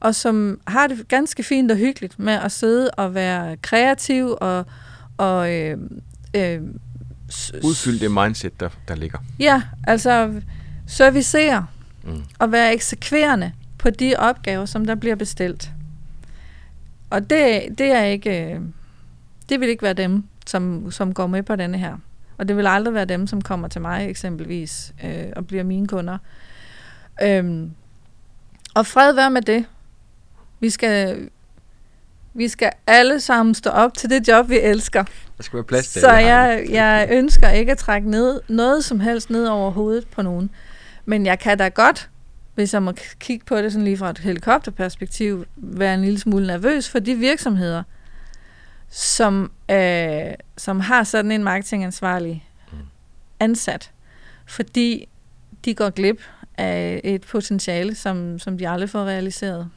Og som har det ganske fint og hyggeligt med at sidde og være kreativ og, og øh, øh, udfylde det mindset, der, der ligger. Ja, altså servicere mm. og være eksekverende på de opgaver, som der bliver bestilt. Og det, det er ikke, det vil ikke være dem, som, som går med på denne her. Og det vil aldrig være dem, som kommer til mig eksempelvis øh, og bliver mine kunder. Øhm, og fred være med det. Vi skal, vi skal alle sammen stå op til det job, vi elsker. Der skal være plads til Så jeg, jeg ønsker ikke at trække ned, noget som helst ned over hovedet på nogen. Men jeg kan da godt, hvis jeg må kigge på det sådan lige fra et helikopterperspektiv, være en lille smule nervøs for de virksomheder, som, øh, som har sådan en marketingansvarlig mm. ansat, fordi de går glip af et potentiale, som, som de aldrig får realiseret.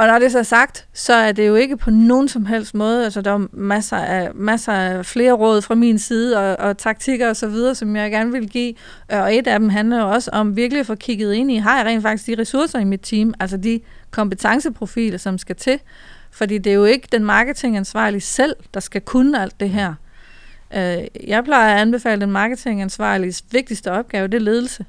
Og når det er så sagt, så er det jo ikke på nogen som helst måde, altså der er masser af, masser af flere råd fra min side, og, og taktikker og så videre, som jeg gerne vil give. Øh, og et af dem handler jo også om virkelig at få kigget ind i, har jeg rent faktisk de ressourcer i mit team, altså de kompetenceprofiler, som skal til. Fordi det er jo ikke den marketingansvarlige selv, der skal kunne alt det her. Øh, jeg plejer at anbefale den marketingansvarliges vigtigste opgave, det er ledelse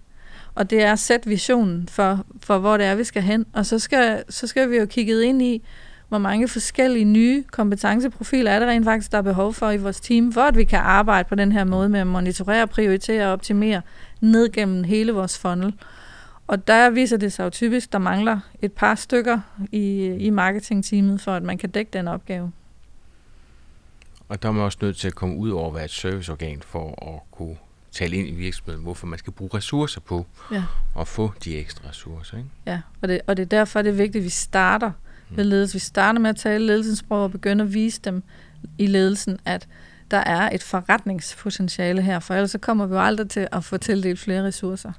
og det er at sætte visionen for, for hvor det er, vi skal hen. Og så skal, så skal vi jo kigge ind i, hvor mange forskellige nye kompetenceprofiler er der rent faktisk, der er behov for i vores team, for at vi kan arbejde på den her måde med at monitorere, prioritere og optimere ned gennem hele vores funnel. Og der viser det sig jo typisk, der mangler et par stykker i, i marketingteamet, for at man kan dække den opgave. Og der er man også nødt til at komme ud over at være et serviceorgan for at kunne tale ind i virksomheden, hvorfor man skal bruge ressourcer på ja. at få de ekstra ressourcer. Ikke? Ja, og det, og det er derfor, det er vigtigt, at vi starter med mm. ledelse. Vi starter med at tale ledelsesprog og begynde at vise dem i ledelsen, at der er et forretningspotentiale her, for ellers så kommer vi jo aldrig til at få tildelt flere ressourcer.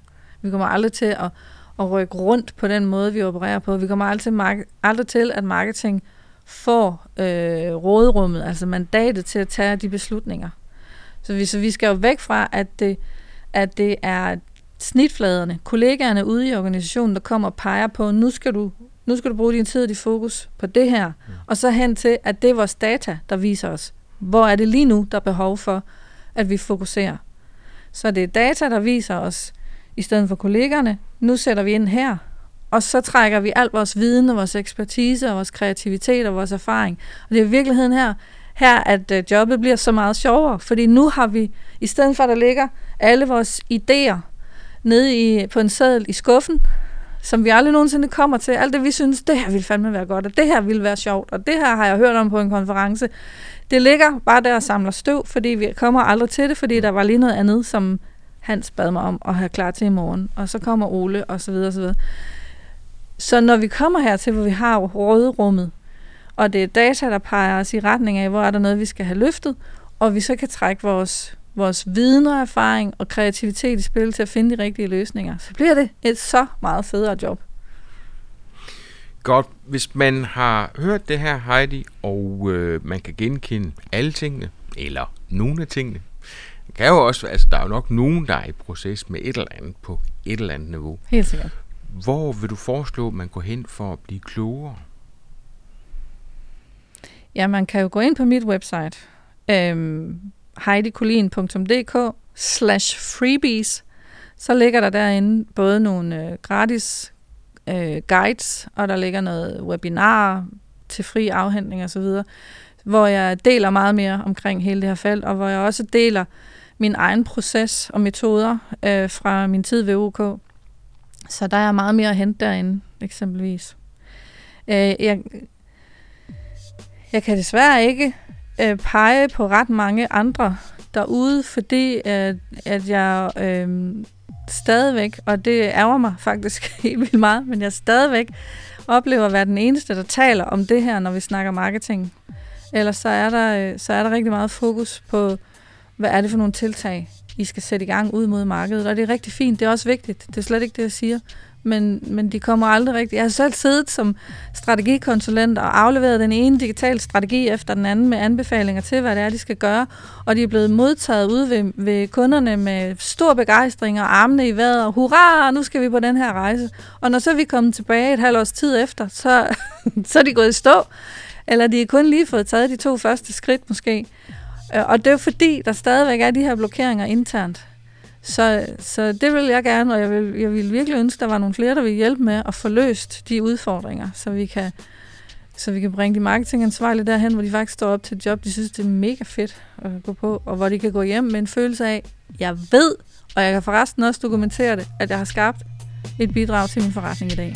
Vi kommer aldrig til at, at rykke rundt på den måde, vi opererer på. Vi kommer aldrig til, aldrig til at marketing får øh, råderummet, altså mandatet til at tage de beslutninger. Så vi, så vi skal jo væk fra, at det, at det er snitfladerne, kollegaerne ude i organisationen, der kommer og peger på, nu skal du, nu skal du bruge din tid og dit fokus på det her, mm. og så hen til, at det er vores data, der viser os, hvor er det lige nu, der er behov for, at vi fokuserer. Så det er data, der viser os, i stedet for kollegerne, nu sætter vi ind her, og så trækker vi al vores viden og vores ekspertise og vores kreativitet og vores erfaring. Og det er i virkeligheden her, her, at øh, jobbet bliver så meget sjovere, fordi nu har vi, i stedet for at der ligger alle vores idéer nede i, på en seddel i skuffen, som vi aldrig nogensinde kommer til. Alt det, vi synes, det her vil fandme være godt, og det her vil være sjovt, og det her har jeg hørt om på en konference. Det ligger bare der og samler støv, fordi vi kommer aldrig til det, fordi der var lige noget andet, som Hans bad mig om at have klar til i morgen. Og så kommer Ole, og så videre, og så videre. Så når vi kommer her til, hvor vi har råderummet, og det er data, der peger os i retning af, hvor er der noget, vi skal have løftet, og vi så kan trække vores, vores viden og erfaring og kreativitet i spil til at finde de rigtige løsninger, så bliver det et så meget federe job. Godt. Hvis man har hørt det her, Heidi, og øh, man kan genkende alle tingene, eller nogle af tingene, kan jo også, altså der er jo nok nogen, der er i proces med et eller andet på et eller andet niveau. Helt sikkert. Hvor vil du foreslå, at man går hen for at blive klogere? Ja, man kan jo gå ind på mit website, øhm, heidikolin.dk slash freebies. Så ligger der derinde både nogle øh, gratis øh, guides, og der ligger noget webinar til fri afhentning osv., hvor jeg deler meget mere omkring hele det her felt, og hvor jeg også deler min egen proces og metoder øh, fra min tid ved OK. Så der er meget mere at hente derinde, eksempelvis. Øh, jeg jeg kan desværre ikke øh, pege på ret mange andre derude, fordi at, at jeg øh, stadigvæk, og det ærger mig faktisk helt vildt meget, men jeg stadigvæk oplever at være den eneste, der taler om det her, når vi snakker marketing. Ellers så er der, øh, så er der rigtig meget fokus på, hvad er det for nogle tiltag, I skal sætte i gang ud mod markedet. Og det er rigtig fint, det er også vigtigt, det er slet ikke det, jeg siger men, men de kommer aldrig rigtigt. Jeg har selv siddet som strategikonsulent og afleveret den ene digitale strategi efter den anden med anbefalinger til, hvad det er, de skal gøre, og de er blevet modtaget ude ved, ved kunderne med stor begejstring og armene i vejret, og hurra, nu skal vi på den her rejse. Og når så er vi kommet tilbage et halvt års tid efter, så, så er de gået i stå, eller de har kun lige fået taget de to første skridt måske. Øh, og det er jo fordi, der stadigvæk er de her blokeringer internt. Så, så det vil jeg gerne, og jeg vil, jeg vil virkelig ønske, at der var nogle flere, der vil hjælpe med at få løst de udfordringer, så vi kan, så vi kan bringe de marketingansvarlige derhen, hvor de faktisk står op til et job, de synes, det er mega fedt at gå på, og hvor de kan gå hjem med en følelse af, jeg ved, og jeg kan forresten også dokumentere det, at jeg har skabt et bidrag til min forretning i dag.